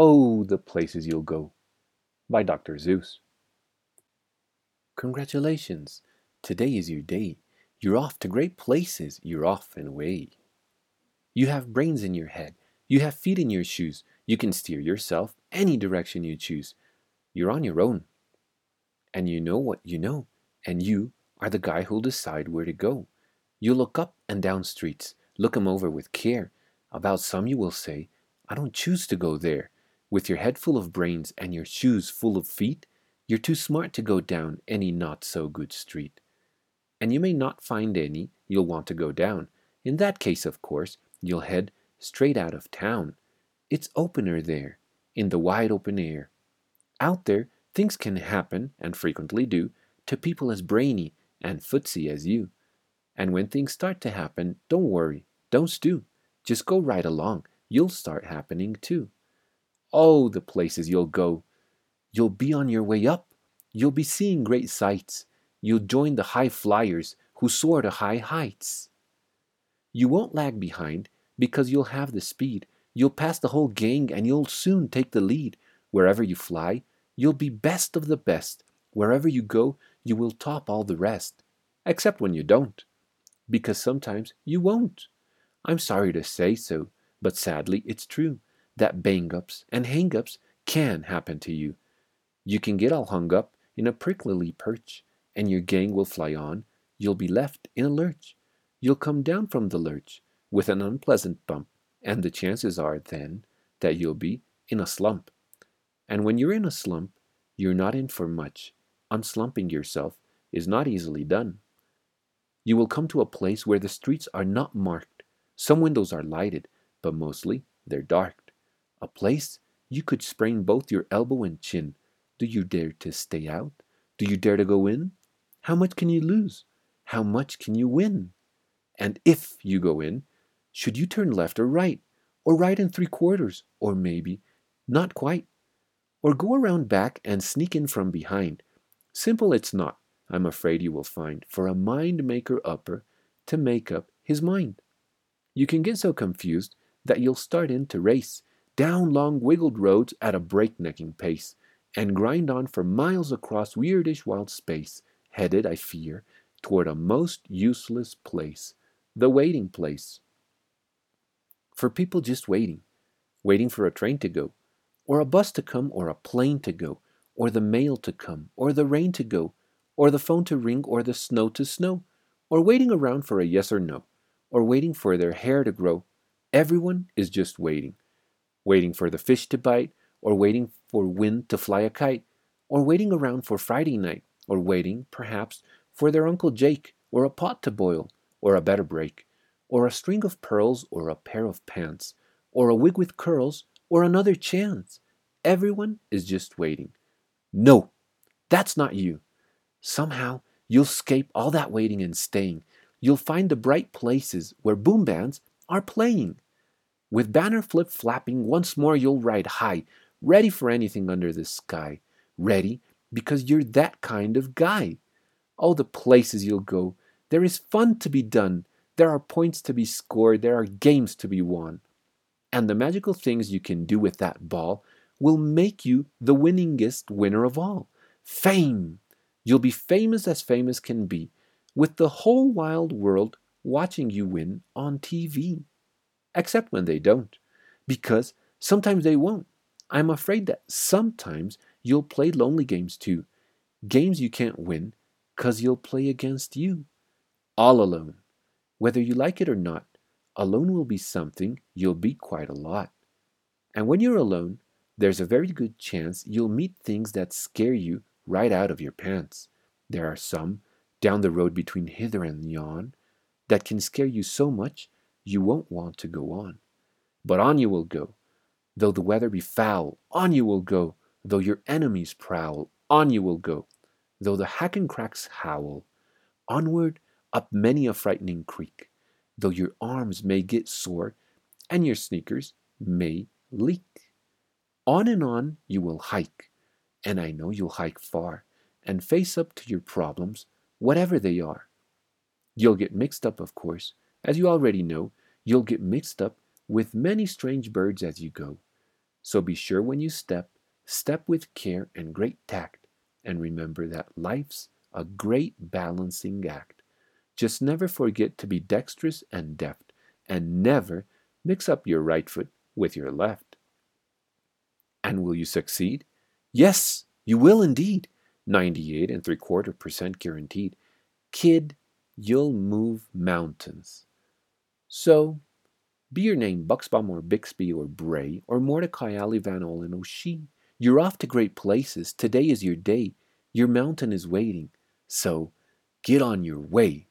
Oh, the places you'll go. By Dr. Seuss. Congratulations! Today is your day. You're off to great places. You're off and away. You have brains in your head. You have feet in your shoes. You can steer yourself any direction you choose. You're on your own. And you know what you know. And you are the guy who'll decide where to go. You look up and down streets. Look 'em over with care. About some you will say, I don't choose to go there. With your head full of brains and your shoes full of feet, you're too smart to go down any not so good street. And you may not find any you'll want to go down. In that case, of course, you'll head straight out of town. It's opener there, in the wide open air. Out there, things can happen, and frequently do, to people as brainy and footsy as you. And when things start to happen, don't worry, don't stew. Just go right along. You'll start happening too. Oh, the places you'll go! You'll be on your way up. You'll be seeing great sights. You'll join the high flyers who soar to high heights. You won't lag behind because you'll have the speed. You'll pass the whole gang and you'll soon take the lead. Wherever you fly, you'll be best of the best. Wherever you go, you will top all the rest. Except when you don't. Because sometimes you won't. I'm sorry to say so, but sadly it's true that bang ups and hang ups can happen to you. You can get all hung up in a prickly perch, and your gang will fly on. You'll be left in a lurch. You'll come down from the lurch with an unpleasant bump, and the chances are then that you'll be in a slump. And when you're in a slump, you're not in for much. Unslumping yourself is not easily done. You will come to a place where the streets are not marked. Some windows are lighted, but mostly they're dark. A place you could sprain both your elbow and chin. Do you dare to stay out? Do you dare to go in? How much can you lose? How much can you win? And if you go in, should you turn left or right, or right and three quarters, or maybe not quite, or go around back and sneak in from behind? Simple it's not, I'm afraid you will find, for a mind maker upper to make up his mind. You can get so confused that you'll start in to race down long wiggled roads at a breaknecking pace, and grind on for miles across weirdish wild space, headed, I fear, toward a most useless place, the waiting place. For people just waiting, waiting for a train to go, or a bus to come, or a plane to go, or the mail to come, or the rain to go, or the phone to ring, or the snow to snow, or waiting around for a yes or no, or waiting for their hair to grow. Everyone is just waiting. Waiting for the fish to bite, or waiting for wind to fly a kite, or waiting around for Friday night, or waiting, perhaps, for their Uncle Jake, or a pot to boil, or a better break, or a string of pearls, or a pair of pants, or a wig with curls, or another chance. Everyone is just waiting. No, that's not you. Somehow you'll escape all that waiting and staying. You'll find the bright places where boom bands are playing. With banner flip flapping, once more you'll ride high, ready for anything under the sky. Ready because you're that kind of guy. All the places you'll go. There is fun to be done. There are points to be scored. There are games to be won. And the magical things you can do with that ball will make you the winningest winner of all. Fame! You'll be famous as famous can be, with the whole wild world watching you win on TV. Except when they don't, because sometimes they won't. I'm afraid that sometimes you'll play lonely games too. Games you can't win because you'll play against you. All alone. Whether you like it or not, alone will be something you'll be quite a lot. And when you're alone, there's a very good chance you'll meet things that scare you right out of your pants. There are some down the road between hither and yon that can scare you so much you won't want to go on. But on you will go, though the weather be foul, on you will go, though your enemies prowl, on you will go, though the Hakken-Kraks howl. Onward up many a frightening creek, though your arms may get sore and your sneakers may leak. On and on you will hike, and I know you'll hike far and face up to your problems, whatever they are. You'll get mixed up, of course, as you already know, you'll get mixed up with many strange birds as you go. So be sure when you step, step with care and great tact, and remember that life's a great balancing act. Just never forget to be dexterous and deft, and never mix up your right foot with your left. And will you succeed? Yes, you will indeed. 98 and 3 quarter percent guaranteed. Kid, you'll move mountains. So, be your name Buxbaum or Bixby or Bray or Mordecai Ali Van Allen O'Shea. You're off to great places. Today is your day. Your mountain is waiting. So, get on your way.